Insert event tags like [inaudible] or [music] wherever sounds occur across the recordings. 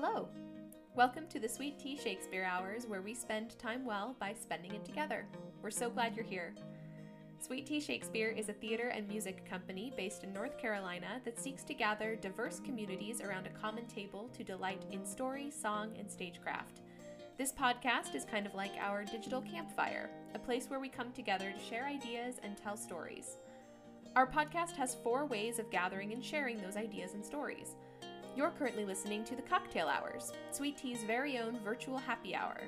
Hello. Welcome to the Sweet Tea Shakespeare Hours, where we spend time well by spending it together. We're so glad you're here. Sweet Tea Shakespeare is a theater and music company based in North Carolina that seeks to gather diverse communities around a common table to delight in story, song, and stagecraft. This podcast is kind of like our digital campfire, a place where we come together to share ideas and tell stories. Our podcast has four ways of gathering and sharing those ideas and stories. You're currently listening to the Cocktail Hours, Sweet Tea's very own virtual happy hour.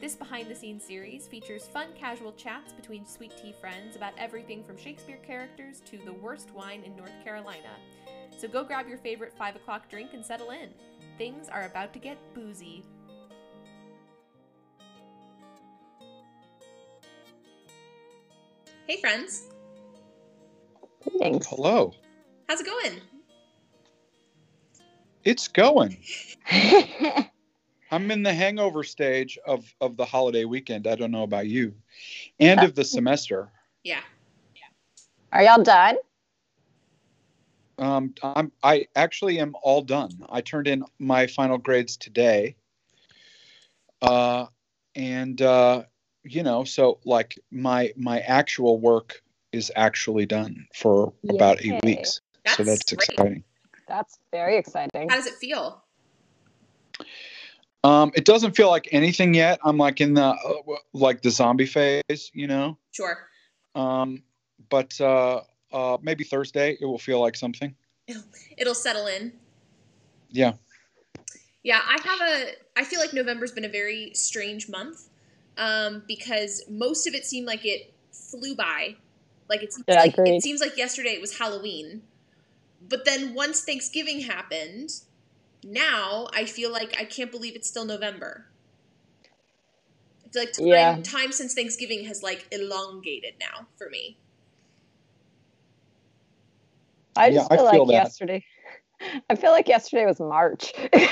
This behind the scenes series features fun, casual chats between Sweet Tea friends about everything from Shakespeare characters to the worst wine in North Carolina. So go grab your favorite 5 o'clock drink and settle in. Things are about to get boozy. Hey, friends. Thanks. Hello. How's it going? It's going. [laughs] I'm in the hangover stage of of the holiday weekend. I don't know about you. And of the semester. Yeah. yeah. Are y'all done? Um, I'm I actually am all done. I turned in my final grades today. Uh, and uh, you know, so like my my actual work is actually done for about eight Yay. weeks. so That's that's great. exciting. That's very exciting. How does it feel? Um, it doesn't feel like anything yet. I'm like in the uh, like the zombie phase, you know. Sure. Um, but uh, uh, maybe Thursday it will feel like something. It'll settle in. Yeah. Yeah, I have a. I feel like November's been a very strange month um, because most of it seemed like it flew by. Like it seems Yeah, like it seems like yesterday it was Halloween, but then once Thanksgiving happened, now I feel like I can't believe it's still November. I feel like time, Yeah. time since Thanksgiving has like elongated now for me. I Yeah, just I feel feel like that. yesterday. [laughs] I feel like yesterday was March. [laughs]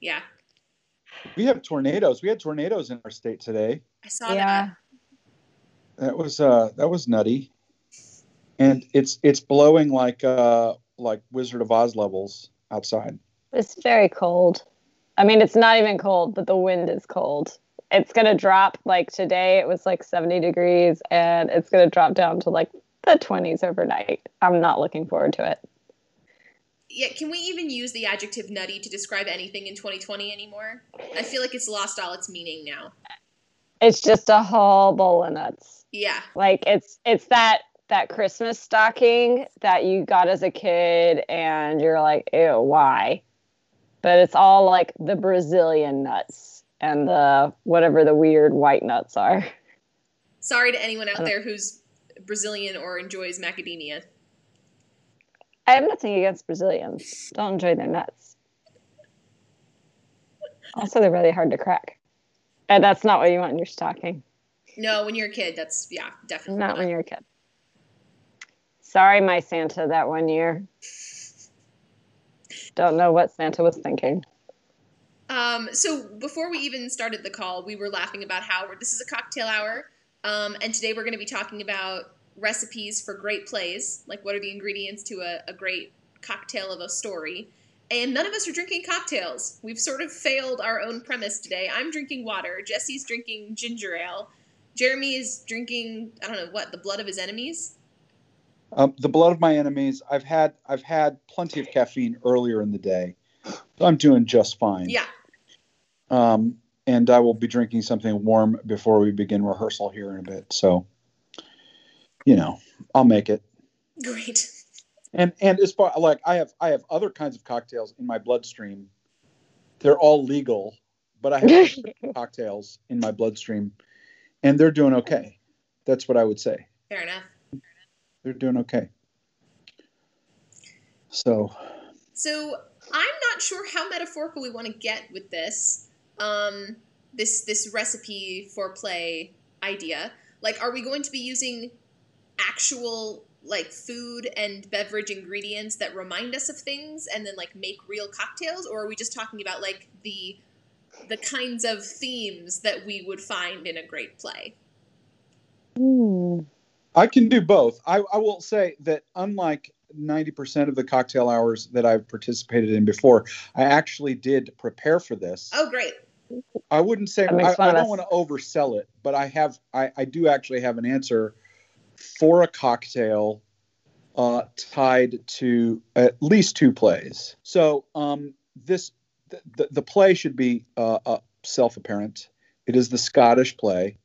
Yeah, We have tornadoes. We had tornadoes in our state today. I saw yeah. that. That was uh that was nutty. And it's it's blowing like uh like Wizard of Oz levels outside. It's very cold. I mean, it's not even cold, but the wind is cold. It's going to drop like today, it was like 70 degrees, and it's going to drop down to like the 20s overnight. I'm not looking forward to it. Yeah, can we even use the adjective nutty to describe anything in 2020 anymore? I feel like it's lost all its meaning now. It's just a whole bowl of nuts. Yeah, like it's it's that that christmas stocking that you got as a kid and you're like ew why? But it's all like the brazilian nuts and the whatever the weird white nuts are. Sorry to anyone out uh. there who's Brazilian or enjoys macadamia. i have nothing against brazilians. Don't enjoy their nuts. Also they're really hard to crack. And that's not what you want in your stocking. No, when you're a kid, that's yeah, definitely not. when you're a kid sorry my santa that one year don't know what santa was thinking Um, so before we even started the call, we were laughing about how this is a cocktail hour, um, and today we're going to be talking about recipes for great plays, like what are the ingredients to a, a great cocktail of a story. And none of us are drinking cocktails. We've sort of failed our own premise today. I'm drinking water. Jessie's drinking ginger ale. Jeremy is drinking I don't know what the blood of his enemies. Um, the blood of my enemies. I've had I've had plenty of caffeine earlier in the day. So I'm doing just fine. Yeah, Um, and I will be drinking something warm before we begin rehearsal here in a bit. So, you know, I'll make it. great. And and as far like I have I have other kinds of cocktails in my bloodstream. They're all legal, but I have [laughs] cocktails in my bloodstream, and they're doing okay. That's what I would say. Fair enough. They're doing okay. So So I'm not sure how metaphorical we want to get with this, um, this this recipe for play idea. Like, are we going to be using actual like food and beverage ingredients that remind us of things, and then like make real cocktails, or are we just talking about like the the kinds of themes that we would find in a great play? I can do both. I, I will say that unlike 90% of the cocktail hours that I've participated in before. I actually did prepare for this. Oh, great. I wouldn't say I, I don't want to oversell it, but I have I, I do actually have an answer for a cocktail uh, tied to at least two plays. So um, this the, the, the play should be uh, uh, self-apparent. It is the Scottish play,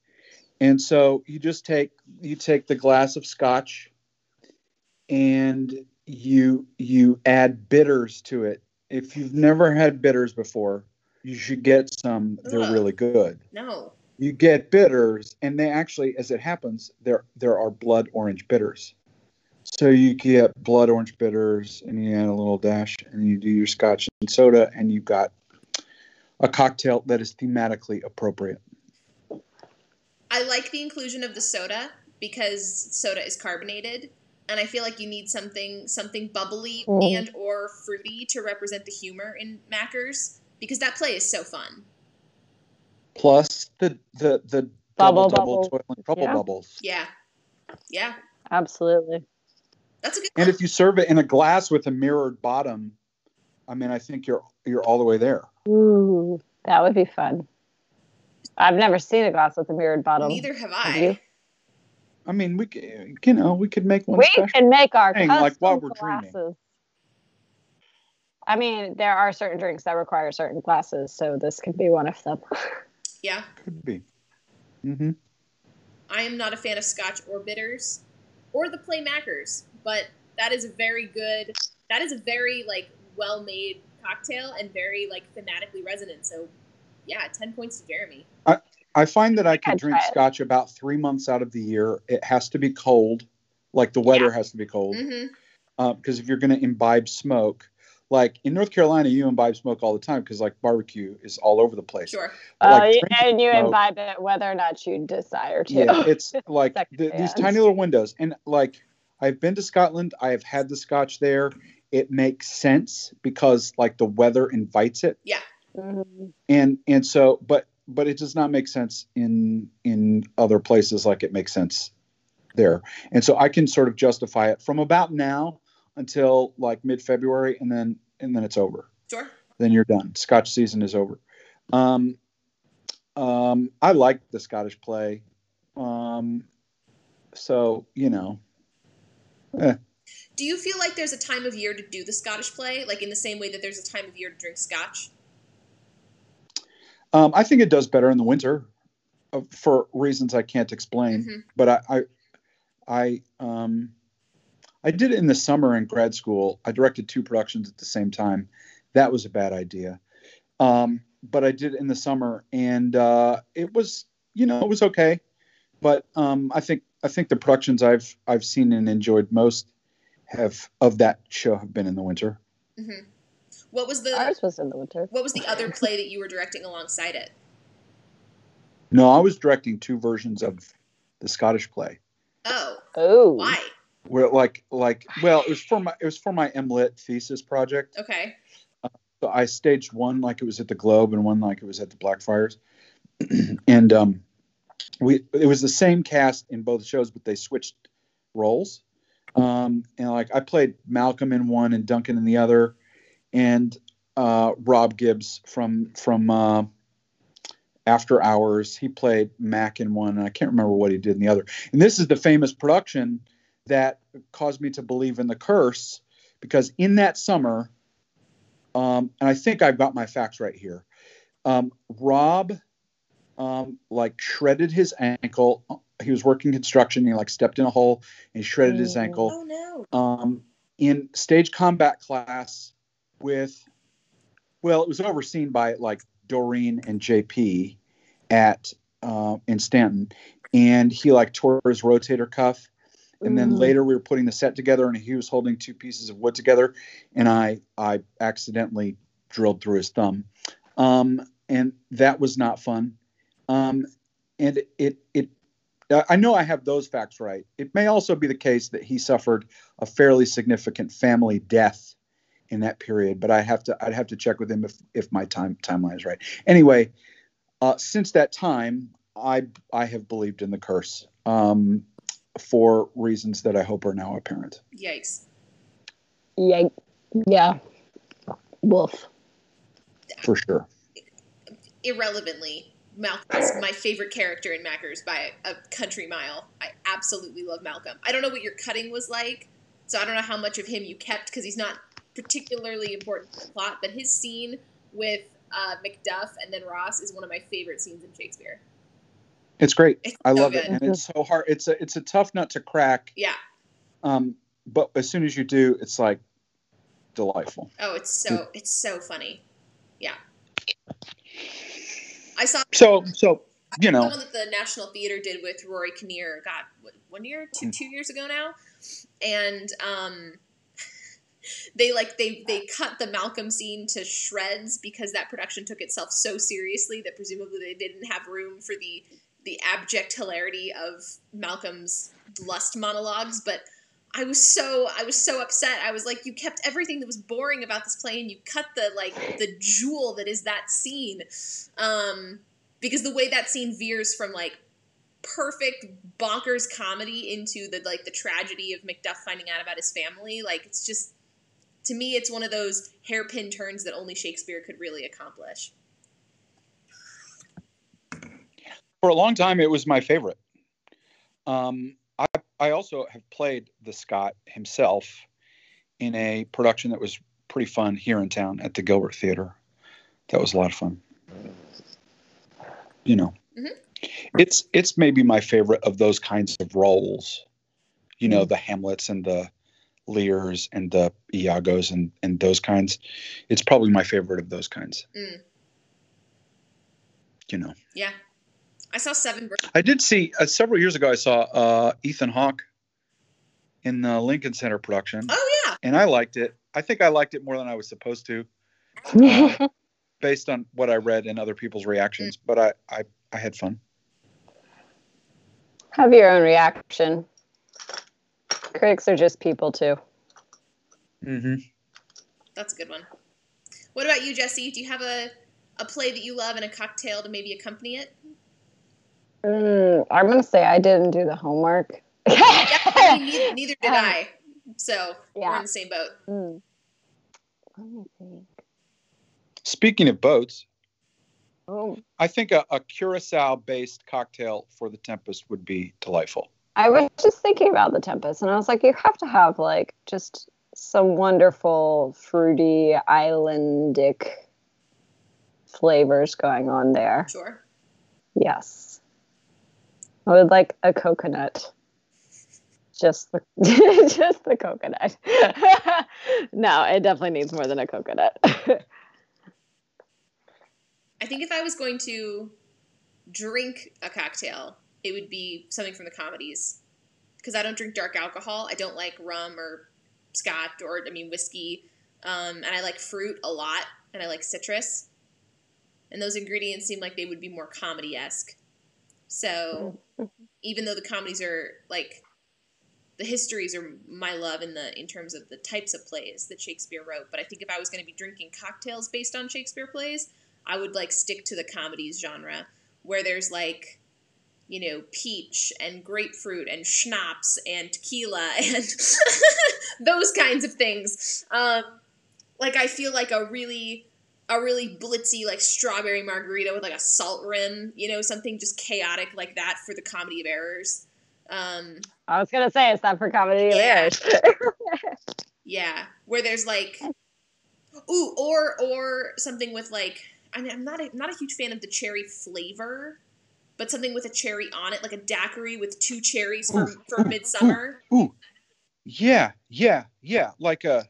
and so you just take you take the glass of scotch, and you you add bitters to it. If you've never had bitters before, you should get some. They're Ugh. really good. No. You get bitters, and they actually, as it happens, there there are blood orange bitters. So you get blood orange bitters, and you add a little dash, and you do your scotch and soda, and you've got a cocktail that is thematically appropriate. I like the inclusion of the soda because soda is carbonated, and I feel like you need something something bubbly Mhm. and or fruity to represent the humor in Mackers because that play is so fun. Plus the the the Bubble, double double bubble. toilet trouble Yeah. bubbles. Yeah, yeah, Absolutely. that's a good. And one. if you serve it in a glass with a mirrored bottom, I mean, I think you're you're all the way there. Ooh, that would be fun. I've never seen a glass with a mirrored bottom. Neither have Have I. you? I mean, we c- you know we could make one We can make our thing, custom like while we're dreaming. I mean, there are certain drinks that require certain glasses, so this could be one of them. [laughs] Yeah, Could be. Mm-hmm. I am not a fan of Scotch or bitters, or the play Mackers, but that is a very good. That is a very like well made cocktail and very like thematically resonant. So, yeah, ten points to Jeremy. I I find that I can drink it. scotch about three months out of the year. It has to be cold, like the weather has to be cold. Mm-hmm. Because if you're going to imbibe smoke, like in North Carolina, you imbibe smoke all the time because like barbecue is all over the place. Sure. But, Uh, like, y- and you smoke- imbibe it whether or not you desire to. Yeah, it's [laughs] like the, these tiny little windows, and like I've been to Scotland. I have had the scotch there. It makes sense because like the weather invites it. Mhm. and and so but but it does not make sense in in other places like it makes sense there. And so i can sort of justify it from about now until like mid-february and then and then it's over. Sure. then you're done. Scotch season is over. Um um i like the scottish play. Um so you know Do you feel like there's a time of year to do the Scottish play, like in the same way that there's a time of year to drink Scotch? Um i think it does better in the winter uh, for reasons i can't explain Mhm. but I, I, I, um, I did it in the summer in grad school. I directed two productions at the same time. That was a bad idea. Um, but I did it in the summer, and uh, it was, you know, it was okay. But um, I think I think the productions I've I've seen and enjoyed most have of that show have been in the winter. hmm What was the Ours was in the winter. What was the other play that you were directing alongside it? No, I was directing two versions of the Scottish play. Oh, Oh, why? Where like like well, it was for my it was for my MLit thesis project. Okay. So I staged one like it was at the Globe and one like it was at the Blackfriars, [clears throat] and um, we it was the same cast in both shows, but they switched roles. Um, and like I played Malcolm in one and Duncan in the other, and uh, Rob Gibbs from from uh, After Hours he played Mac in one, I can't remember what he did in the other. And this is the famous production that caused me to believe in the curse, because in that summer um, and I think I've got my facts right here. Um, Rob, um, like shredded his ankle. He was working construction. He like stepped in a hole and he shredded his Mm. ankle Oh no. um, in stage combat class with, well, it was overseen by like Doreen and JP at uh, in Staunton, and he like tore his rotator cuff. And then Mm. later we were putting the set together, and he was holding two pieces of wood together, and I I accidentally drilled through his thumb, um, and that was not fun. Um, and it it uh, I know I have those facts right. It may also be the case that he suffered a fairly significant family death in that period, but I have to I'd have to check with him if if my time timeline is right. Anyway, uh, since that time, I I have believed in the curse um, for reasons that I hope are now apparent. Yikes. Yikes! Yeah. Wolf. for sure. irrelevantly, Malcolm is my favorite character in Mackers by a country mile. I absolutely love Malcolm. I don't know what your cutting was like, so I don't know how much of him you kept because he's not particularly important to the plot. But his scene with uh, Macduff and then Ross is one of my favorite scenes in Shakespeare. It's great. It's I so love it, and it's so hard. It's a it's a tough nut to crack. Yeah. Um, but as soon as you do, it's like delightful. Oh, it's so it's so funny. Yeah. I saw So so you the know, one that the National Theater did with Rory Kinnear. God, what, one year, two two years ago now, and um, they like they they cut the Malcolm scene to shreds because that production took itself so seriously that presumably they didn't have room for the the abject hilarity of Malcolm's lust monologues, but. I was so I was so upset. I was like, you kept everything that was boring about this play, and you cut the like the jewel that is that scene, um, because the way that scene veers from like perfect bonkers comedy into the like the tragedy of Macduff finding out about his family. Like it's just to me, it's one of those hairpin turns that only Shakespeare could really accomplish. for a long time, it was my favorite. Um, I I also have played the Scott himself in a production that was pretty fun here in town at the Gilbert Theater. That was a lot of fun. You know, Mhm. it's it's maybe my favorite of those kinds of roles. You know, the Hamlets and the Lears and the Iagos and and those kinds. It's probably my favorite of those kinds. Mm. You know. Yeah, I saw Seven. I did see uh, several years ago. I saw uh, Ethan Hawke in the Lincoln Center production, Oh yeah, and I liked it. I think I liked it more than I was supposed to, [laughs] based on what I read and other people's reactions. But I, I, I had fun. Have your own reaction. Critics are just people too. Mm-hmm. that's a good one. What about you, Jessie? Do you have a a play that you love and a cocktail to maybe accompany it? Mm, I'm gonna say I didn't do the homework. [laughs] Yeah, I mean, [laughs] neither, neither did Um, I. So we're yeah. in the same boat. Mm. Let me think. Speaking of boats, Oh, I think a, a curacao-based cocktail for the Tempest would be delightful. I was just thinking about the Tempest, and I was like, you have to have like just some wonderful fruity islandic flavors going on there. Sure. Yes, I would like a coconut. Just the [laughs] just the coconut. [laughs] no, it definitely needs more than a coconut. I think if I was going to drink a cocktail, it would be something from the comedies. Because I don't drink dark alcohol. I don't like rum or scotch or, I mean, whiskey. Um, and I like fruit a lot, and I like citrus. And those ingredients seem like they would be more comedy esque. So even though the comedies are like the histories are my love in the in terms of the types of plays that Shakespeare wrote, but I think if I was going to be drinking cocktails based on Shakespeare plays, I would like stick to the comedies genre where there's like you know peach and grapefruit and schnapps and tequila [laughs] and those kinds of things. Um, like I feel like a really a really blitzy like strawberry margarita with like a salt rim, you know, something just chaotic like that for the comedy of errors. Um, I was gonna say it's not for comedy of Yeah. errors. [laughs] Yeah, where there's like, ooh, or or something with like, I mean, I'm not a, not a huge fan of the cherry flavor, but something with a cherry on it, like a daiquiri with two cherries for for midsummer. Ooh, yeah, yeah, yeah. Like a,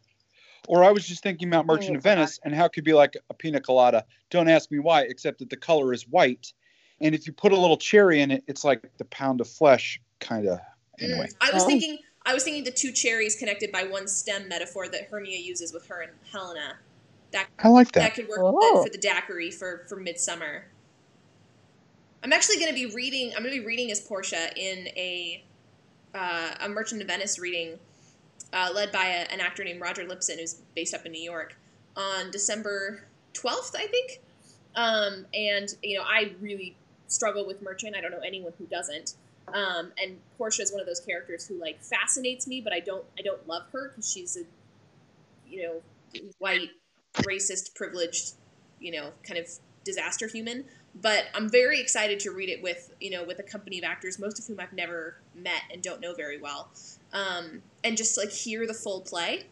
or I was just thinking about Merchant of Venice and how it could be like a pina colada. Don't ask me why, except that the color is white, and if you put a little cherry in it, it's like the pound of flesh kind of. Anyway, Mm, I was Oh. thinking, I was thinking the two cherries connected by one stem metaphor that Hermia uses with her and Helena. That I like That that. could work Oh. for the daiquiri for for midsummer. I'm actually going to be reading. I'm going to be reading as Portia in a uh, a Merchant of Venice reading, uh, led by a, an actor named Roger Lipson, who's based up in New York, on December 12th, I think. Um, and you know, I really struggle with Merchant. I don't know anyone who doesn't. Um, and Portia is one of those characters who like fascinates me, but I don't I don't love her because she's a you know, white, racist, privileged, you know, kind of disaster human. But I'm very excited to read it with, you know, with a company of actors, most of whom I've never met and don't know very well, um, and just like hear the full play.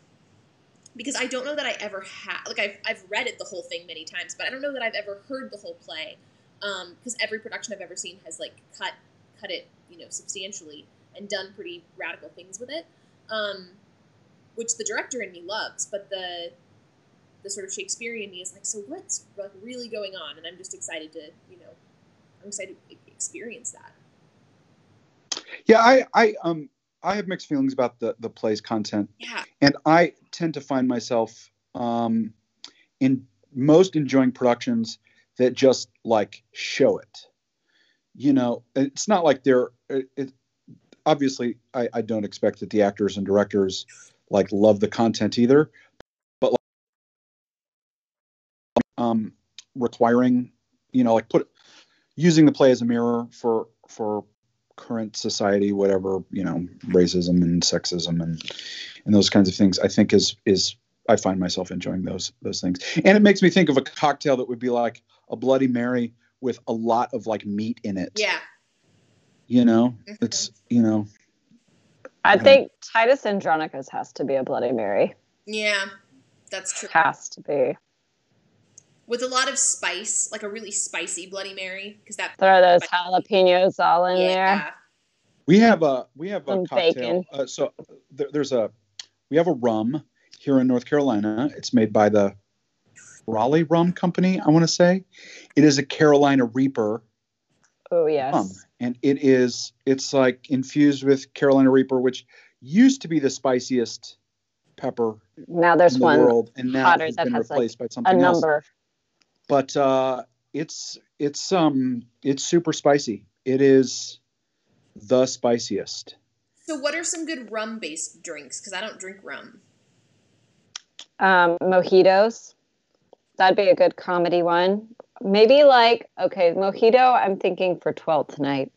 Because I don't know that I ever have, like I've, I've read it the whole thing many times, but I don't know that I've ever heard the whole play. Because um, every production I've ever seen has like cut, cut it, you know, substantially and done pretty radical things with it. Um, which the director in me loves, but the the sort of Shakespearean me is like, so what's like really going on? And I'm just excited to, you know, I'm excited to experience that. Yeah, I, I, um, I have mixed feelings about the the play's content. Yeah. And I tend to find myself um, in most enjoying productions that just like show it. You know, it's not like they're. It, it, obviously, I, I don't expect that the actors and directors like love the content either, um, requiring, you know, like put using the play as a mirror for for current society, whatever you know, racism and sexism and and those kinds of things. I think is is I find myself enjoying those those things, and it makes me think of a cocktail that would be like a Bloody Mary with a lot of like meat in it. Yeah. You know, mm-hmm. it's you know. I think Titus Andronicus has to be a Bloody Mary. Yeah, that's true. Has to be with a lot of spice, like a really spicy Bloody Mary, because that throw those jalapenos all in yeah. there. We have a we have a cocktail. Uh, so there, there's a we have a rum here in North Carolina. It's made by the Raleigh Rum Company. I want to say it is a Carolina Reaper. Oh yes. Rum. And it is it's like infused with Carolina Reaper, which used to be the spiciest pepper. Now there's the one world, and now it's been replaced like by something a number. Else but uh, it's it's um it's super spicy. It is the spiciest. So, what are some good rum based drinks? Because I don't drink rum. Um, mojitos. That'd be a good comedy one. Maybe like okay, mojito. I'm thinking for twelfth night.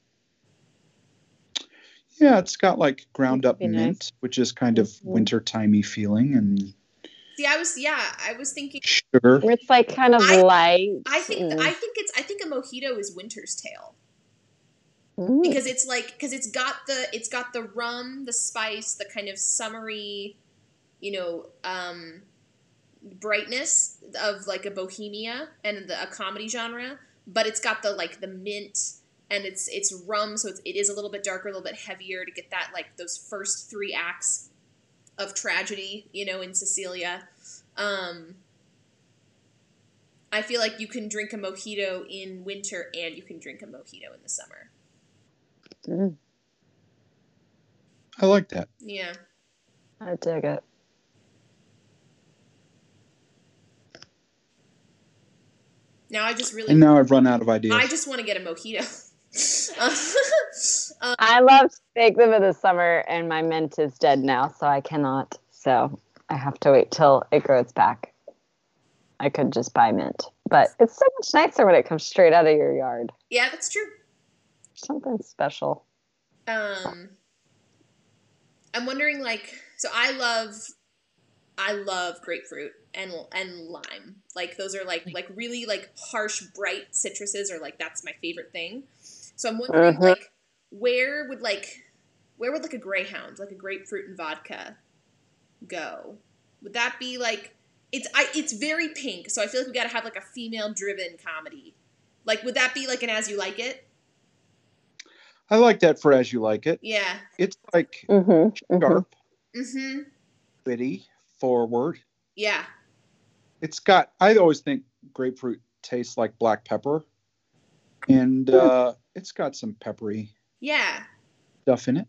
Yeah, it's got like ground up mint, nice. which is kind of mm-hmm. winter timey feeling, and See, I was yeah, I was thinking sugar. It's like kind of I, light. I think I think it's I think a mojito is Winter's Tale. Mm. Because it's like because it's got the it's got the rum, the spice, the kind of summery, you know, um, brightness of like a bohemia and the, a comedy genre, but it's got the like the mint and it's it's rum, so it's, it is a little bit darker, a little bit heavier to get that like those first three acts of tragedy, you know, in Sicilia. Um, I feel like you can drink a mojito in winter and you can drink a mojito in the summer. Mm. I like that. Yeah. I dig it. Now I just really. And now I've run out of ideas. I just want to get a mojito. [laughs] um, [laughs] I love steak them in the summer, and my mint is dead now, so I cannot. So I have to wait till it grows back. I could just buy mint, but it's so much nicer when it comes straight out of your yard. Yeah, that's true. Something special. Um, I'm wondering, like, so I love, I love grapefruit and and lime. Like those are like like really like harsh, bright citruses, or like that's my favorite thing. So I'm wondering, uh-huh. like, where would like, where would like a greyhound, like a grapefruit and vodka, go? Would that be like, it's I, it's very pink, so I feel like we got to have like a female-driven comedy. Like, would that be like an As You Like It? I like that for As You Like It. Yeah. It's like mm-hmm, sharp, mm-hmm. witty, forward. Yeah. It's got. I always think grapefruit tastes like black pepper, and uh, it's got some peppery yeah stuff in it.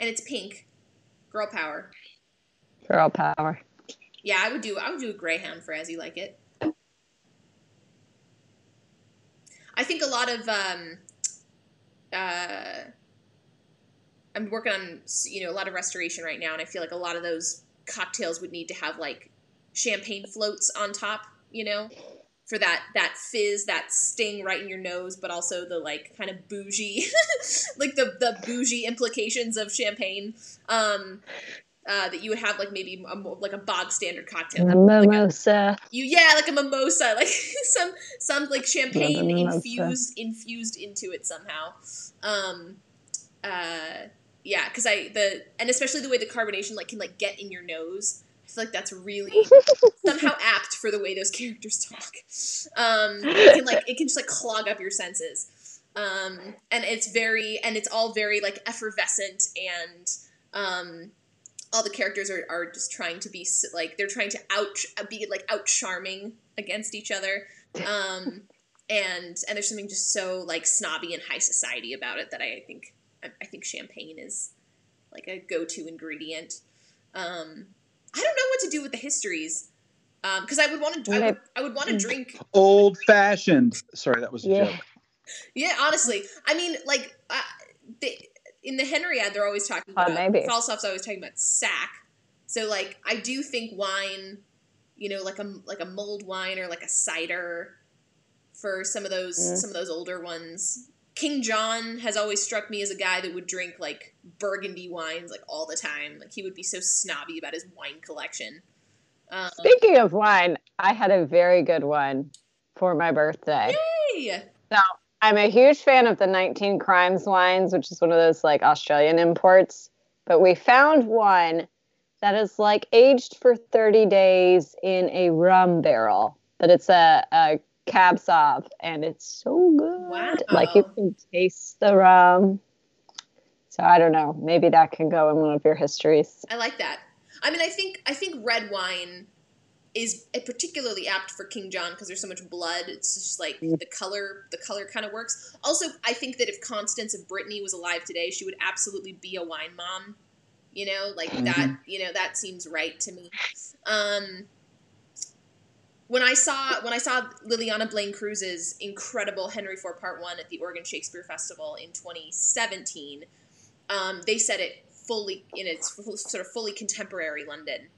And it's pink. Girl power. Girl power. Yeah, I would do I would do a greyhound for as you like it. I think a lot of um uh I'm working on you know a lot of restoration right now and I feel like a lot of those cocktails would need to have like champagne floats on top, you know? For that that fizz, that sting right in your nose, but also the like kind of bougie, [laughs] like the the bougie implications of champagne. Um, uh, that you would have like maybe a, like a bog standard cocktail. The Like a- mimosa. you yeah, like a mimosa, [laughs] like some some like champagne mimosa. infused infused into it somehow. Um, uh, yeah, because I the and especially the way the carbonation like can like get in your nose. Feel like that's really [laughs] somehow apt for the way those characters talk. Um, it can like it can just like clog up your senses. Um, and it's very and it's all very like effervescent and um, all the characters are, are just trying to be like they're trying to out be like out charming against each other. Um, and and there's something just so like snobby and high society about it that I, think I, I think champagne is like a go to ingredient. Um, I don't know what to do with the histories because I would want to I would, I would want to drink Old fashioned. Sorry, that was a Yeah. joke. yeah honestly I mean like uh, they, in the Henriade they're always talking Uh, about maybe. Falstaff's always talking about sack so like I do think wine you know like a like a mulled wine or like a cider for some of those Mm. some of those older ones King John has always struck me as a guy that would drink like burgundy wines like all the time like he would be so snobby about his wine collection um, Speaking of wine, I had a very good one for my birthday. hey, I'm a huge fan of the 19 Crimes wines, which is one of those like Australian imports. But we found one that is like aged for 30 days in a rum barrel. But it's a, a cab sauv and it's so good. Wow. Like you can taste the rum. So I don't know. Maybe that can go in one of your histories. I like that. I mean, I think I think red wine is particularly apt for King John because there's so much blood. It's just like Mm. the color, the color kind of works. Also, I think that if Constance of Brittany was alive today, she would absolutely be a wine mom. You know, like that. Mhm. You know, that seems right to me. Um, when I saw when I saw Lileana Blain-Cruz's incredible Henry IV Part One at the Oregon Shakespeare Festival in 2017, um, they said it fully in its sort of fully contemporary London,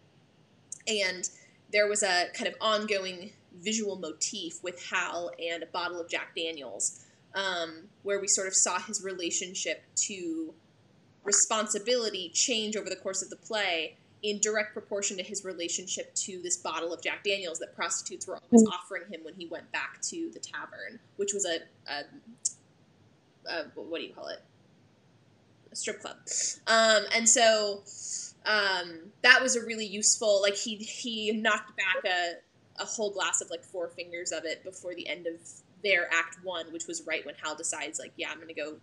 and there was a kind of ongoing visual motif with Hal and a bottle of Jack Daniels, um, where we sort of saw his relationship to responsibility change over the course of the play in direct proportion to his relationship to this bottle of Jack Daniels that prostitutes were always offering him when he went back to the tavern, which was a, a, a what do you call it? A strip club. Um, and so um, that was a really useful. Like he he knocked back a a whole glass of like four fingers of it before the end of their act one, which was right when Hal decides like, yeah, I'm gonna go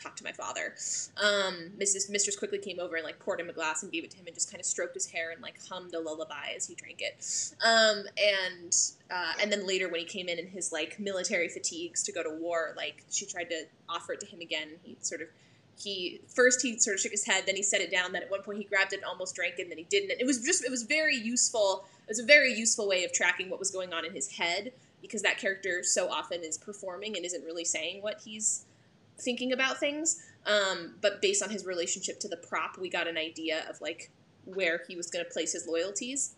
talk to my father. Um, Mrs. Mistress quickly came over and like poured him a glass and gave it to him and just kind of stroked his hair and like hummed a lullaby as he drank it. Um, and uh, and then later when he came in in his like military fatigues to go to war, like she tried to offer it to him again. He sort of he first he sort of shook his head, then he set it down. Then at one point he grabbed it and almost drank it, and then he didn't. And it was just it was very useful. It was a very useful way of tracking what was going on in his head because that character so often is performing and isn't really saying what he's thinking about things. Um, but based on his relationship to the prop, we got an idea of like where he was going to place his loyalties.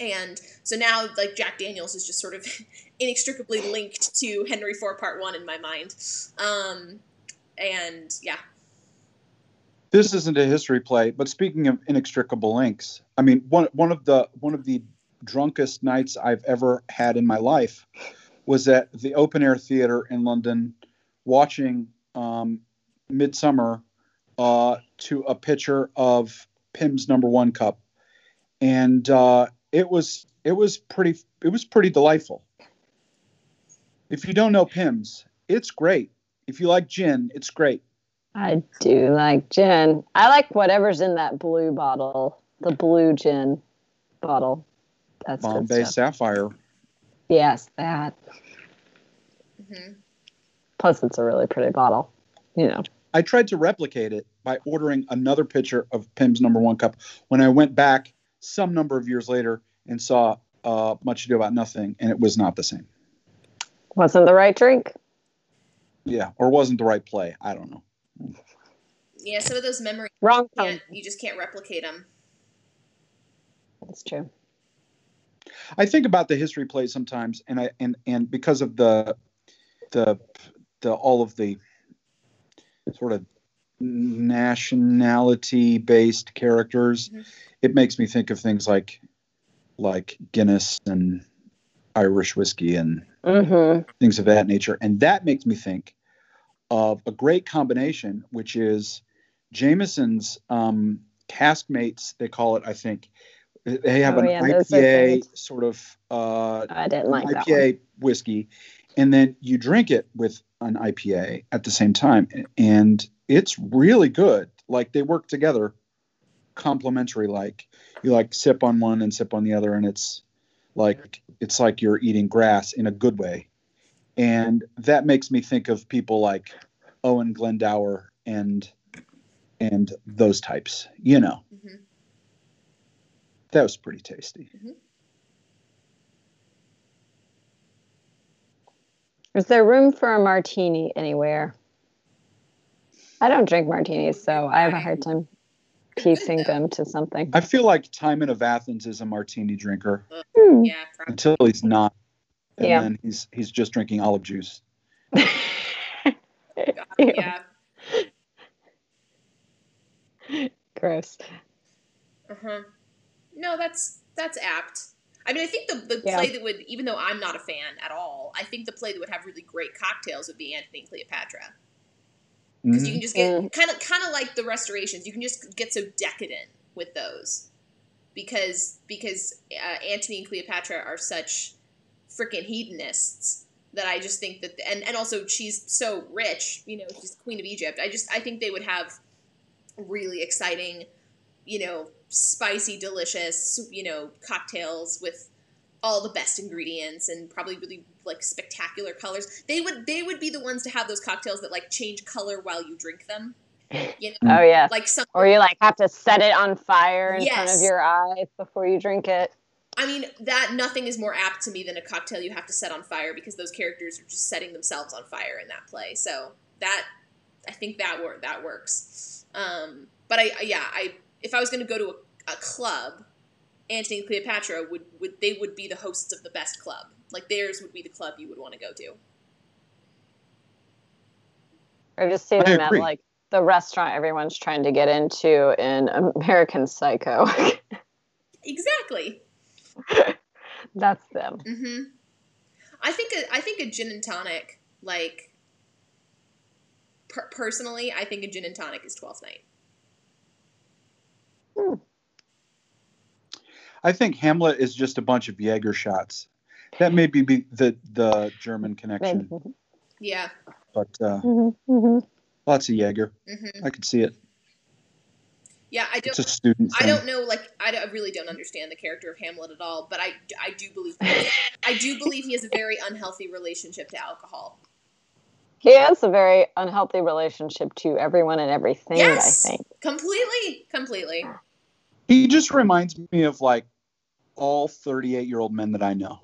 And so now, like Jack Daniels is just sort of [laughs] inextricably linked to Henry IV Part One in my mind. Um, and yeah, This isn't a history play, but speaking of inextricable links, I mean one one of the one of the drunkest nights I've ever had in my life was at the open air theater in London, watching um, Midsummer uh, to a picture of Pimm's number one cup, and uh, it was it was pretty it was pretty delightful. If you don't know Pimm's, it's great. If you like gin, it's great. I do like gin. I like whatever's in that blue bottle, the blue gin bottle. That's good Bombay stuff. Sapphire. Yes, that. hmm Plus, it's a really pretty bottle. You know. I tried to replicate it by ordering another pitcher of Pimm's number one cup when I went back some number of years later and saw uh, Much Ado About Nothing, and it was not the same. Wasn't the right drink. Yeah, or wasn't the right play. I don't know. yeah, some of those memories Wrong you you just can't replicate them. That's true. I think about the history plays sometimes, and I and and because of the the the all of the sort of nationality based characters, Mhm. it makes me think of things like like Guinness and Irish whiskey and hmm things of that nature. And that makes me think of a great combination, which is Jameson's um, Caskmates, they call it, I think. They have Oh, an yeah, IPA sort of uh, I didn't like that one. IPA whiskey, and then you drink it with an IPA at the same time, and it's really good. Like they work together, complementary. Like you like sip on one and sip on the other, and it's like it's like you're eating grass in a good way, and that makes me think of people like Owen Glendower and and those types. You know, Mhm. that was pretty tasty. Is there room for a martini anywhere? I don't drink martinis, so I have a hard time piecing them to something. I feel like Timon of Athens is a martini drinker. Hmm. Yeah, probably. until he's not. And Yeah. then he's he's just drinking olive juice. [laughs] yeah. Gross. Uh-huh. No, that's that's apt. I mean, I think the the Yeah. play that would, even though I'm not a fan at all, I think the play that would have really great cocktails would be Antony and Cleopatra because you Mhm. can just get kind of kind of like the restorations. You can just get so decadent with those because because uh, Antony and Cleopatra are such freaking hedonists that I just think that and and also she's so rich, you know, she's queen of Egypt. I just I think they would have really exciting, you know, spicy, delicious, you know, cocktails with all the best ingredients and probably really like spectacular colors. They would they would be the ones to have those cocktails that like change color while you drink them. You know, Oh yeah. like some Or you like have to set it on fire in front of your eyes before you drink it. I mean, that nothing is more apt to me than a cocktail you have to set on fire because those characters are just setting themselves on fire in that play. So that I think that wor- that works. Um, but I yeah, I if I was going to go to a, a club, Antony and Cleopatra would would they would be the hosts of the best club. Like theirs would be the club you would want to go to. Or just see them at like the restaurant everyone's trying to get into in American Psycho. [laughs] Exactly. [laughs] That's them. hmm I think a, I think a gin and tonic like. Per- personally, I think a gin and tonic is twelfth night. I think Hamlet is just a bunch of Jaeger shots. That may be be the the German connection, Yeah. but uh, mhm, mhm. lots of Jaeger. hmm I could see it. Yeah, I don't. a student I don't know. Like, I, don't- I really don't understand the character of Hamlet at all. But I, I do believe, I do believe he has a very unhealthy relationship to alcohol. He has a very unhealthy relationship to everyone and everything, Yes. I think. Completely, completely. He just reminds me of like all 38 year old men that I know.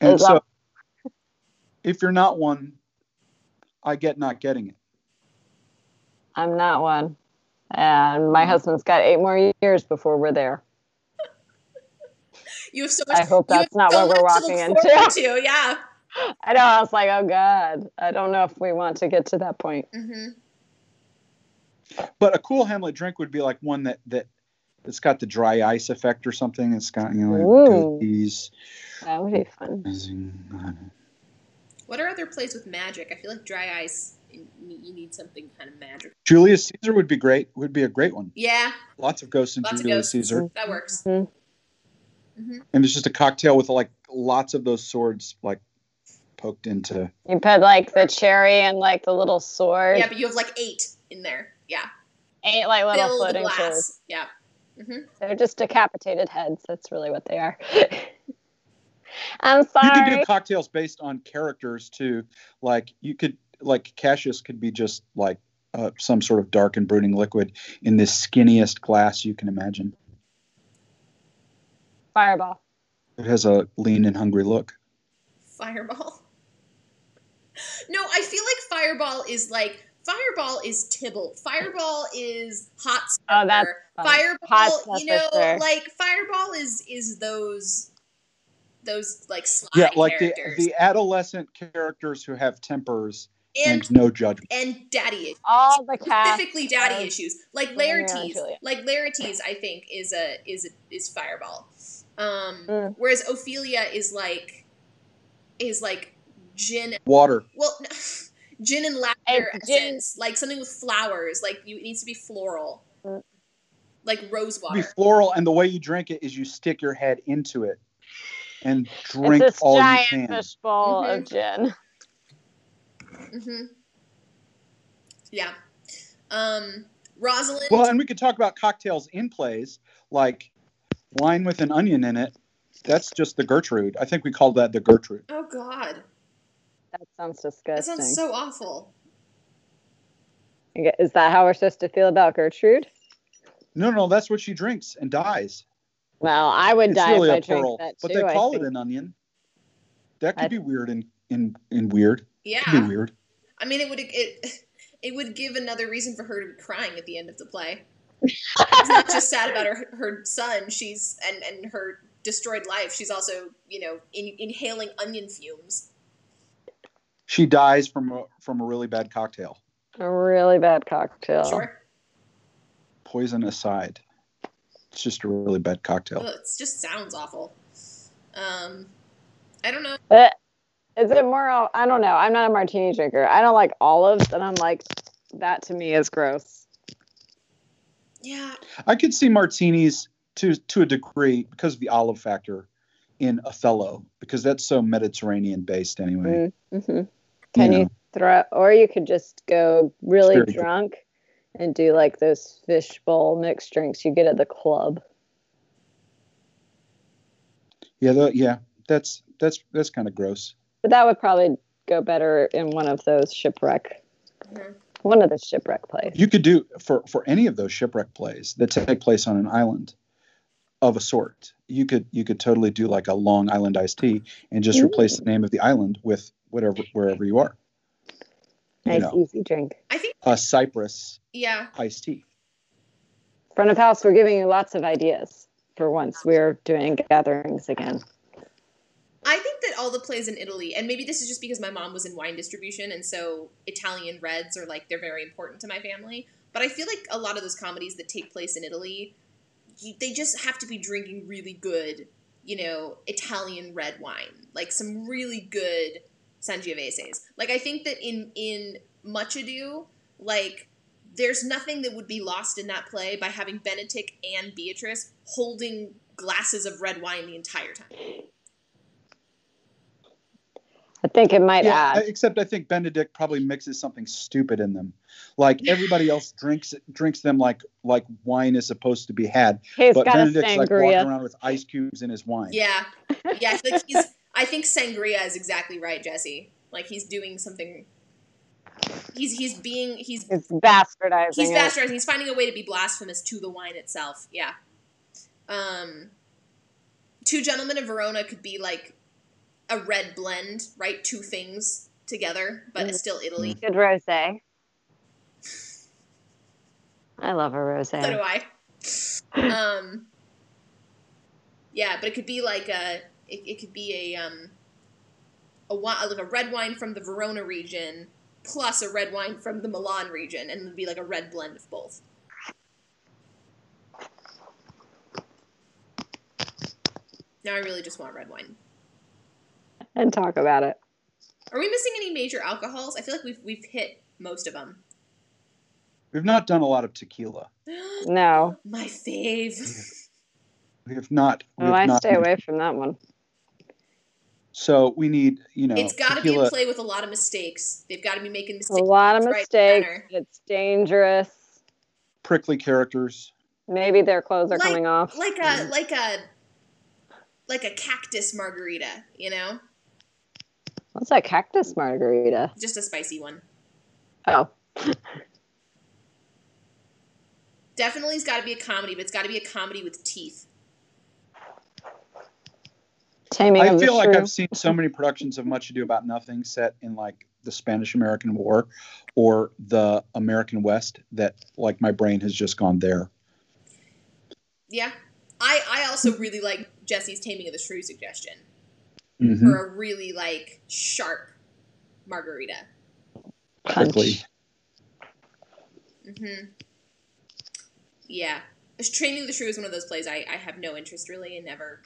And so, if you're not one, I get not getting it. I'm not one. And my husband's got eight more years before we're there. You have so much. I hope that's not so what we're much to walking look into. forward to. Yeah. [laughs] I know. I was like, oh God, I don't know if we want to get to that point. hmm But a cool Hamlet drink would be like one that that it's got the dry ice effect or something. It's got you know Ooh. like goatees. That would be fun. What are other plays with magic? I feel like dry ice. You you need something kind of magic. Julius Caesar would be great. Would be a great one. Yeah, Lots of ghosts in Lots of Julius ghosts. Caesar, that works. Mhm. hmm and it's just a cocktail with like lots of those swords like poked into. You put like the cherry and like the little sword. Yeah, but you have like eight in there. Yeah, Eight like little fill the floating swords. Yeah. Hmm They're just decapitated heads. That's really what they are. [laughs] I'm sorry. You could do cocktails based on characters too. Like you could like Cassius could be just like uh, some sort of dark and brooding liquid in this skinniest glass you can imagine. Fireball. It has a lean and hungry look. Fireball. [laughs] No, I feel like Fireball is like Fireball is Tybalt. Fireball is hot Oh, that's fun. Fireball, Hot you know, sure. like Fireball is is those those like sly Yeah, like the characters. the adolescent characters who have tempers and, and no judgment. and daddy issues. All the cast. specifically daddy of issues like Romeo Laertes. Like Laertes, I think is a is a, is Fireball. Um, Mm. Whereas Ophelia is like is like gin. Water. Well, [laughs] gin and lavender It's gin- essence, like something with flowers. Like you, it needs to be floral, Mm. like rose water. Be floral, and the way you drink it is you stick your head into it and drink it's this all you giant can. fishbowl of gin. hmm Yeah. Um, Rosalind. Well, and we could talk about cocktails in plays, like wine with an onion in it. That's just the Gertrude. I think we called that the Gertrude. oh God, That sounds disgusting. that disgusting. sounds so awful. Is that how we're supposed to feel about Gertrude? No, no, that's what she drinks and dies. Well, I would It's die really if I a drank pearl, that but too. they I call it think. an onion. That could I- be weird and in in weird. Yeah. Could be weird. I mean, it would it it would give another reason for her to be crying at the end of the play. She's not just sad about her her son. She's and and her destroyed life. She's also you know in, inhaling onion fumes. She dies from a from a really bad cocktail. A really bad cocktail. Sure, Poison aside, it's just a really bad cocktail. Ugh, it just sounds awful. Um, I don't know. But is it more? I don't know. I'm not a martini drinker. I don't like olives, and I'm like, that to me is gross. Yeah, I could see martinis to to a degree because of the olive factor in Othello, because that's so Mediterranean based anyway. Mm-hmm. Can you, throw? Or you could just go really Very drunk and do like those fishbowl mixed drinks you get at the club. Yeah, tha- yeah, that's that's that's kind of gross. But that would probably go better in one of those shipwreck, Mhm. one of the shipwreck plays. You could do for for any of those shipwreck plays that take place on an island of a sort. You could you could totally do like a Long Island iced tea and just replace the name of the island with whatever wherever you are. You Nice, know, easy drink. I think a Cyprus yeah. iced tea. Front of house, we're giving you lots of ideas. For once, we're doing gatherings again. I think that all the plays in Italy, and maybe this is just because my mom was in wine distribution, and so Italian reds are like they're very important to my family. But I feel like a lot of those comedies that take place in Italy, you, they just have to be drinking really good, you know, Italian red wine, like some really good Sangioveses. Like I think that in in Much Ado, like there's nothing that would be lost in that play by having Benedick and Beatrice holding glasses of red wine the entire time. I think it might Yeah, add. except I think Benedick probably mixes something stupid in them. Like [laughs] everybody else drinks drinks them like like wine is supposed to be had, He's but got a Benedick's like walking around with ice cubes in his wine. Yeah, yeah. I think he's. I think sangria is exactly right, Jessie. Like he's doing something. He's he's being he's It's bastardizing he's it. bastardizing. He's finding a way to be blasphemous to the wine itself. Yeah. Um. Two gentlemen of Verona could be like a red blend, right? Two things together, but it's still Italy. Good rosé. I love a rosé. So do I. [laughs] Um. Yeah, but it could be like a. It, it could be a um. A like a red wine from the Verona region, plus a red wine from the Milan region, and it'd be like a red blend of both. Now I really just want red wine. and talk about it. Are we missing any major alcohols? I feel like we've we've hit most of them. We've not done a lot of tequila. No. [gasps] My fave. We have not. We Oh, have I not stay away from that one. So we need, you know, It's got to be a play with a lot of mistakes. They've got to be making A lot of mistakes. manner. It's dangerous. prickly characters. Maybe their clothes are Like- coming off. like a mm-hmm. like a like a cactus margarita, you know, What's that cactus margarita? just a spicy one. Oh, Definitely, it's got to be a comedy, but it's got to be a comedy with teeth. Taming I feel like Shrew. I've seen so many productions of Much Ado About Nothing set in like the Spanish American War or the American West that like my brain has just gone there. Yeah, I I also really like Jessie's Taming of the Shrew suggestion Mhm. for a really like sharp margarita. Punch. quickly. hmm Yeah. Taming the Shrew is one of those plays I, I have no interest really in ever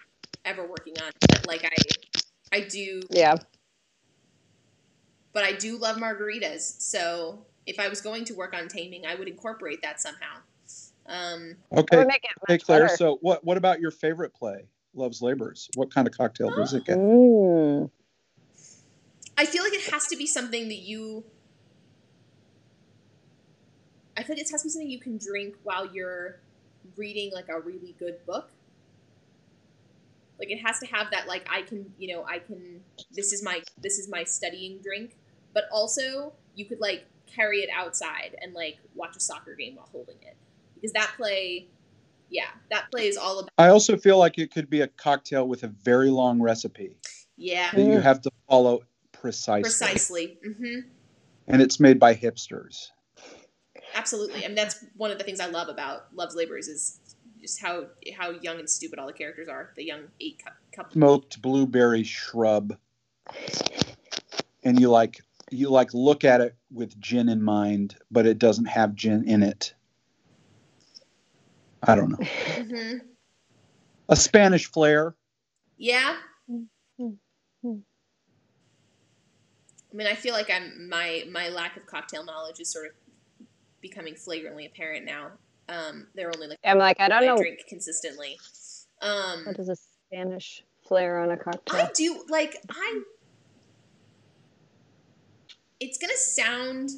ever working on. But like I I do Yeah. but I do love margaritas. So if I was going to work on taming, I would incorporate that somehow. Um, Okay, make it hey Claire. better. So what what about your favorite play? Love's Labors? What kind of cocktail does it get? Mm. I feel like it has to be something that you. I feel like it has to be something you can drink while you're reading like a really good book. Like it has to have that like I can you know I can this is my this is my studying drink, but also you could like carry it outside and like watch a soccer game while holding it because that play, yeah, that play is all about I also feel like it could be a cocktail with a very long recipe yeah that you have to follow precisely. precisely. hmm And it's made by hipsters. Absolutely. I mean, that's one of the things I love about Love's Laborers is just how how young and stupid all the characters are. The young eight cup couple. Smoked blueberry shrub. And you like you like look at it with gin in mind, but it doesn't have gin in it. I don't know. hmm A Spanish flair. Yeah. I mean, I feel like I'm my my lack of cocktail knowledge is sort of becoming flagrantly apparent now. Um, they're only like I'm like, I don't know drink consistently. Um, what is a Spanish flair on a cocktail. I do like I. It's gonna sound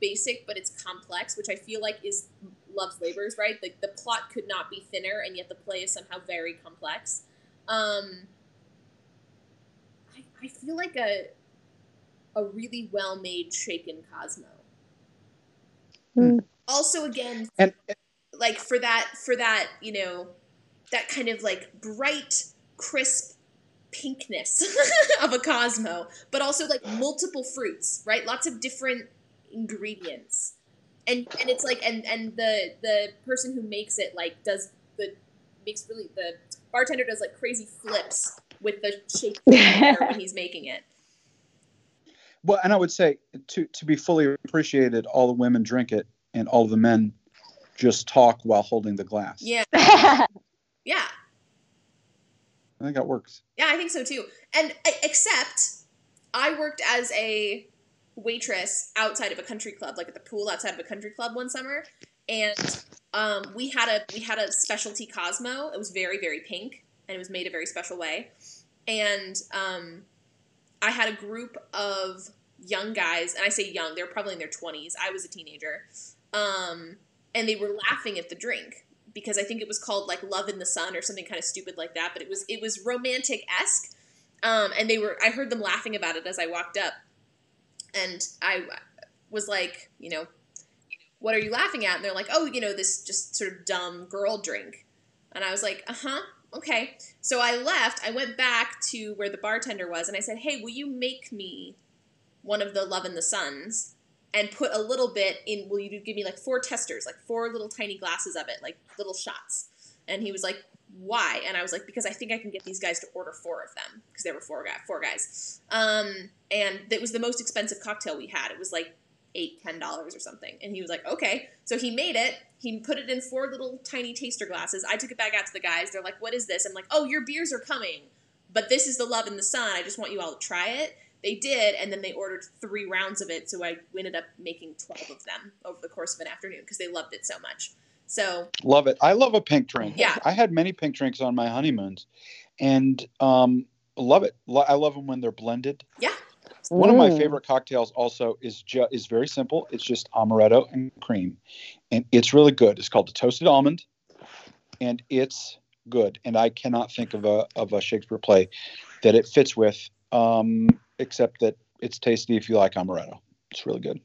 basic, but it's complex, which I feel like is Love's Labor's right? Like the plot could not be thinner, and yet the play is somehow very complex. Um, I, I feel like a a really well made shaken Cosmo. Hmm. Also, again, And like for that for that you know that kind of like bright crisp pinkness [laughs] of a cosmo but also like multiple fruits right? Lots of different ingredients. And and it's like and and the the person who makes it like does the makes really the bartender does like crazy flips with the shake when [laughs] he's making it. Well, and I would say to to be fully appreciated, all the women drink it and all the men just talk while holding the glass. yeah [laughs] yeah I think that works. Yeah, I think so too. And except I worked as a waitress outside of a country club, like at the pool outside of a country club one summer, and um, we had a we had a specialty Cosmo. It was very very pink, and it was made a very special way. And um, I had a group of young guys, and I say young, they were probably in their twenties. I was a teenager, um, and they were laughing at the drink because I think it was called like Love in the Sun or something kind of stupid like that. But it was it was romantic esque, um, and they were I heard them laughing about it as I walked up, and I was like, you know, what are you laughing at? And they're like, oh, you know, this just sort of dumb girl drink, and I was like, uh huh. Okay, so I left. I went back to where the bartender was, and I said, "Hey, will you make me one of the Love in the Suns?" And put a little bit in will you give me like four testers like four little tiny glasses of it like little shots. And he was like why? And i was like because i think i can get these guys to order four of them because there were four, guy, four guys. Um, and it was the most expensive cocktail we had. It was like eight ten dollars or something. And he was like okay. So he made it. He put it in four little tiny taster glasses. I took it back out to the guys. They're like what is this? I'm like oh your beers are coming but this is the love in the sun. I just want you all to try it they did, and then they ordered three rounds of it, so I ended up making 12 of them over the course of an afternoon because they loved it so much. So, Love it. I love a pink drink. Yeah. I had many pink drinks on my honeymoons, and um, love it. I love them when they're blended. yeah. One of my Mm. favorite cocktails also is ju- is very simple. It's just amaretto and cream, and it's really good. It's called the toasted almond, and it's good. And I cannot think of a of a Shakespeare play that it fits with, um, except that it's tasty if you like amaretto. It's really good.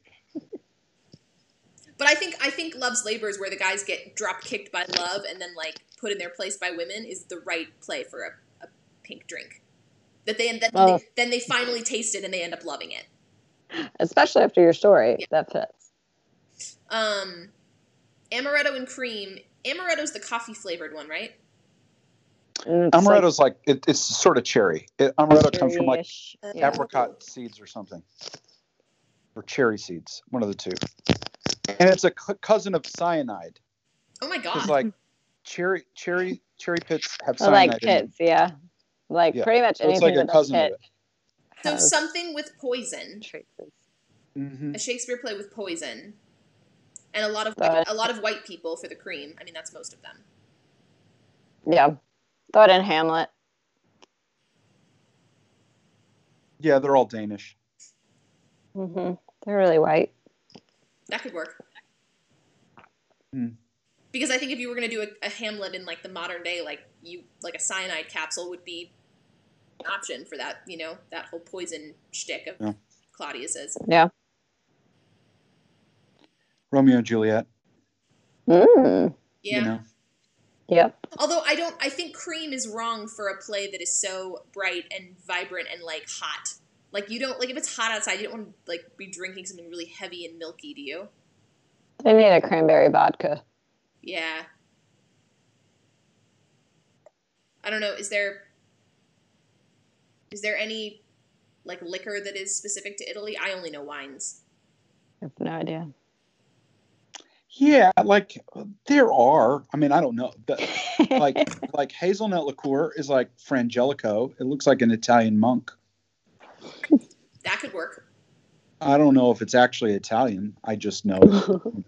But I think I think Love's Labor is where the guys get drop kicked by love and then like put in their place by women is the right play for a, a pink drink. That they that Well- they, then they finally taste it and they end up loving it. Especially after your story, Yeah. that fits. Um, amaretto and cream. Amaretto's the coffee flavored one, right? And it's like like, it, it's sort of cherry. It, amaretto comes from like. Yeah. apricot seeds or something. or cherry seeds, one of the two. And it's a c- cousin of cyanide Oh my because god. like cherry cherry cherry pits have cyanide. like in them. pits, yeah. Like Yeah. pretty much So it's anything like a cousin a of pit it. so something with poison. traces. hmm A Shakespeare play with poison. And a lot of But- a lot of white people for the cream. I mean that's most of them. Yeah. Throw it in Hamlet. Yeah, they're all Danish. hmm They're really white. That could work. Hmm. Because I think if you were going to do a, a Hamlet in like the modern day, like you like a cyanide capsule would be an option for that. You know that whole poison shtick of Yeah. Claudius's. Yeah. Romeo and Juliet. Mm. Yeah. You know. Yep. Although I don't, I think Cream is wrong for a play that is so bright and vibrant and like hot. Like you don't like if it's hot outside, you don't want to like be drinking something really heavy and milky, do you? They need a cranberry vodka. Yeah. I don't know. Is there is there any like liquor that is specific to Italy? I only know wines. I have no idea. Yeah, like there are. I mean, I don't know. The, like [laughs] like hazelnut liqueur is like frangelico. It looks like an Italian monk. That could work. I don't know if it's actually Italian. I just know. [laughs]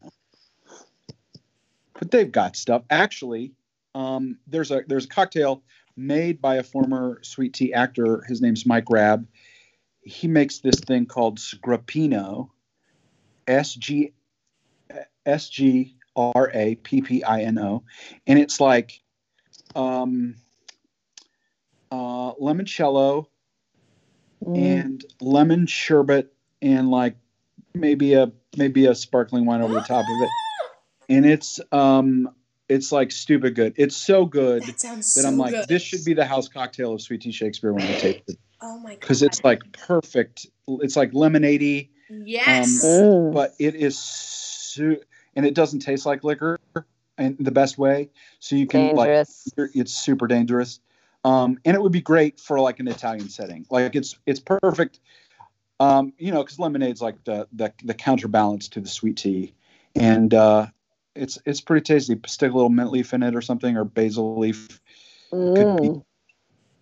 but they've got stuff. Actually, um, there's a there's a cocktail made by a former sweet tea actor. His name's Mike Rabb. He makes this thing called Sgrappino, S G S G R A P P I N O, and it's like um, uh, limoncello Mm. and lemon sherbet and like maybe a maybe a sparkling wine over the top of it and it's um it's like stupid good it's so good That that so i'm like good. this should be the house cocktail of sweet tea shakespeare when i taste it Oh my god. because it's like perfect it's like lemonade yes. Mm. but it is su- and it doesn't taste like liquor in the best way. So you can like Dangerous. you're- it's super dangerous. Um, and it would be great for like an italian setting. Like it's it's perfect um, you know because lemonade's like the, the the counterbalance to the sweet tea. And uh, it's it's pretty tasty. Stick a little mint leaf in it or something or basil leaf. Could be Mm.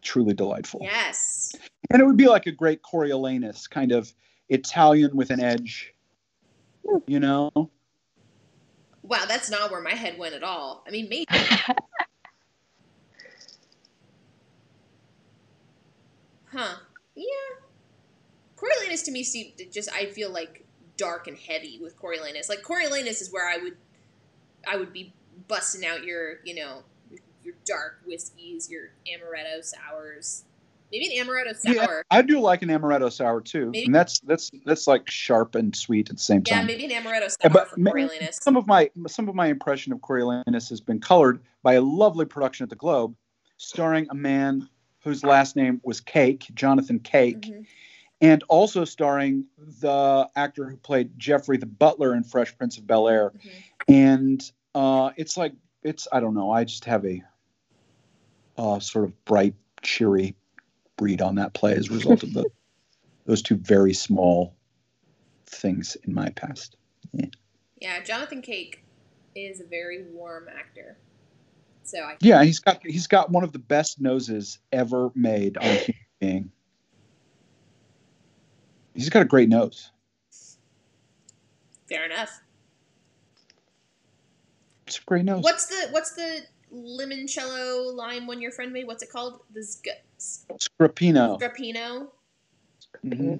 truly delightful. Yes. and it would be like a great coriolanus kind of italian with an edge you know Wow, that's not where my head went at all. I mean, maybe. [laughs] Huh. Yeah. Coriolanus to me seemed just I feel like dark and heavy with Coriolanus. Like Coriolanus is where I would I would be busting out your, you know, your, your dark whiskeys, your amaretto sours. Maybe an amaretto sour. Yeah, I do like an amaretto sour too, Maybe- and that's that's that's like sharp and sweet at the same time. Yeah, maybe an amaretto sour but Coriolanus. some of my some of my impression of Coriolanus has been colored by a lovely production at the Globe, starring a man whose last name was Cake, Jonathan Cake, Mhm. and also starring the actor who played Geoffrey the Butler in Fresh Prince of Bel Air. Mhm. And uh, it's like it's I don't know. I just have a uh, sort of bright, cheery read on that play as a result of the, [laughs] those two very small things in my past. Yeah, Jonathan Cake is a very warm actor. So I Yeah, he's got he's got one of the best noses ever made on a human [laughs] being. He's got a great nose. fair enough. It's a great nose. What's the what's the limoncello lime one your friend made? What's it called? The sc- Sgrappino. Sgrappino. Mhm.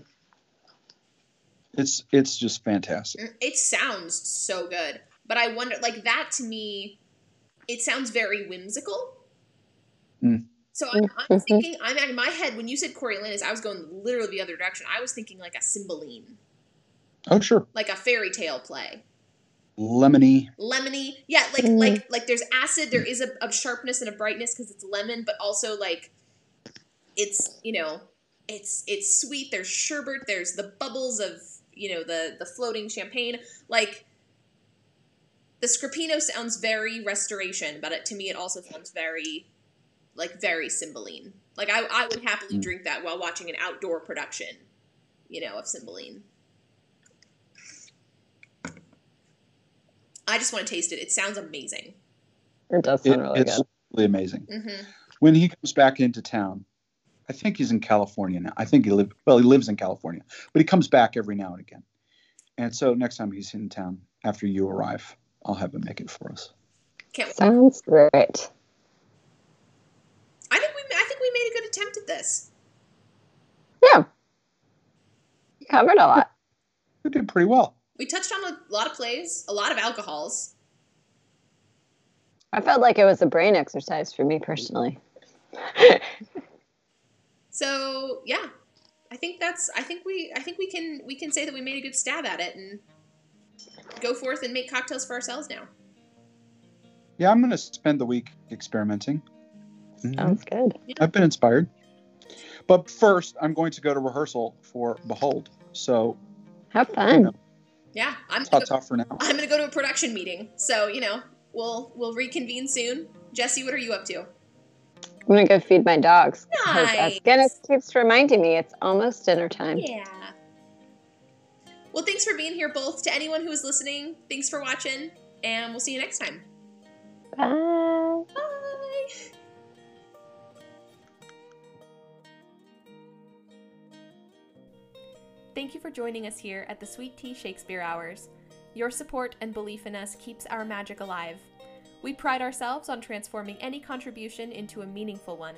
It's it's just fantastic. Mm, It sounds so good, but I wonder like that to me. It sounds very whimsical. Mm. So I'm, I'm Mhm. thinking, I'm in my head when you said Coriolanus, I was going literally the other direction. I was thinking like a Cymbeline, Oh sure, like a fairy tale play. Lemony. lemony yeah like Mm. like like there's acid there is a, a sharpness and a brightness because it's lemon but also like it's you know it's it's sweet there's sherbet there's the bubbles of you know the the floating champagne like the sgrappino sounds very restoration but it, to me it also sounds very like very cymbeline like i, I would happily Mm. drink that while watching an outdoor production you know of cymbeline I just want to taste it. It sounds amazing. It does It- sound really it's good. really amazing. hmm When he comes back into town, I think he's in California now. I think he live well. He lives in California, but he comes back every now and again. And so next time he's in town after you arrive, I'll have him make it for us. Can't. Sounds great. I think we. I think we made a good attempt at this. Yeah. You covered a lot. [laughs] We did pretty well. We touched on a lot of plays, a lot of alcohols. I felt like it was a brain exercise for me personally. So yeah, I think that's. I think we. I think we can. We can say that we made a good stab at it and go forth and make cocktails for ourselves now. Yeah, I'm going to spend the week experimenting. Sounds mm-hmm. good. I've been inspired. But first, I'm going to go to rehearsal for Behold. So Have fun. Yeah, I'm. it's Gonna hot go, tough for now. I'm gonna go to a production meeting. So you know, we'll we'll reconvene soon. Jessie, what are you up to? I'm gonna go feed my dogs. 'cause As Nice. Guinness keeps reminding me, it's almost dinner time. Yeah. Well, thanks for being here, both. To anyone who is listening, thanks for watching, and we'll see you next time. Bye. Bye. Thank you for joining us here at the Sweet Tea Shakespeare Hours. Your support and belief in us keeps our magic alive. We pride ourselves on transforming any contribution into a meaningful one.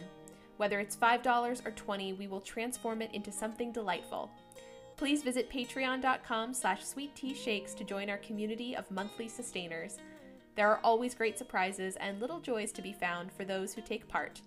Whether it's $5 or 20, we will transform it into something delightful. Please visit patreon.com slash sweetteashakes to join our community of monthly sustainers. There are always great surprises and little joys to be found for those who take part.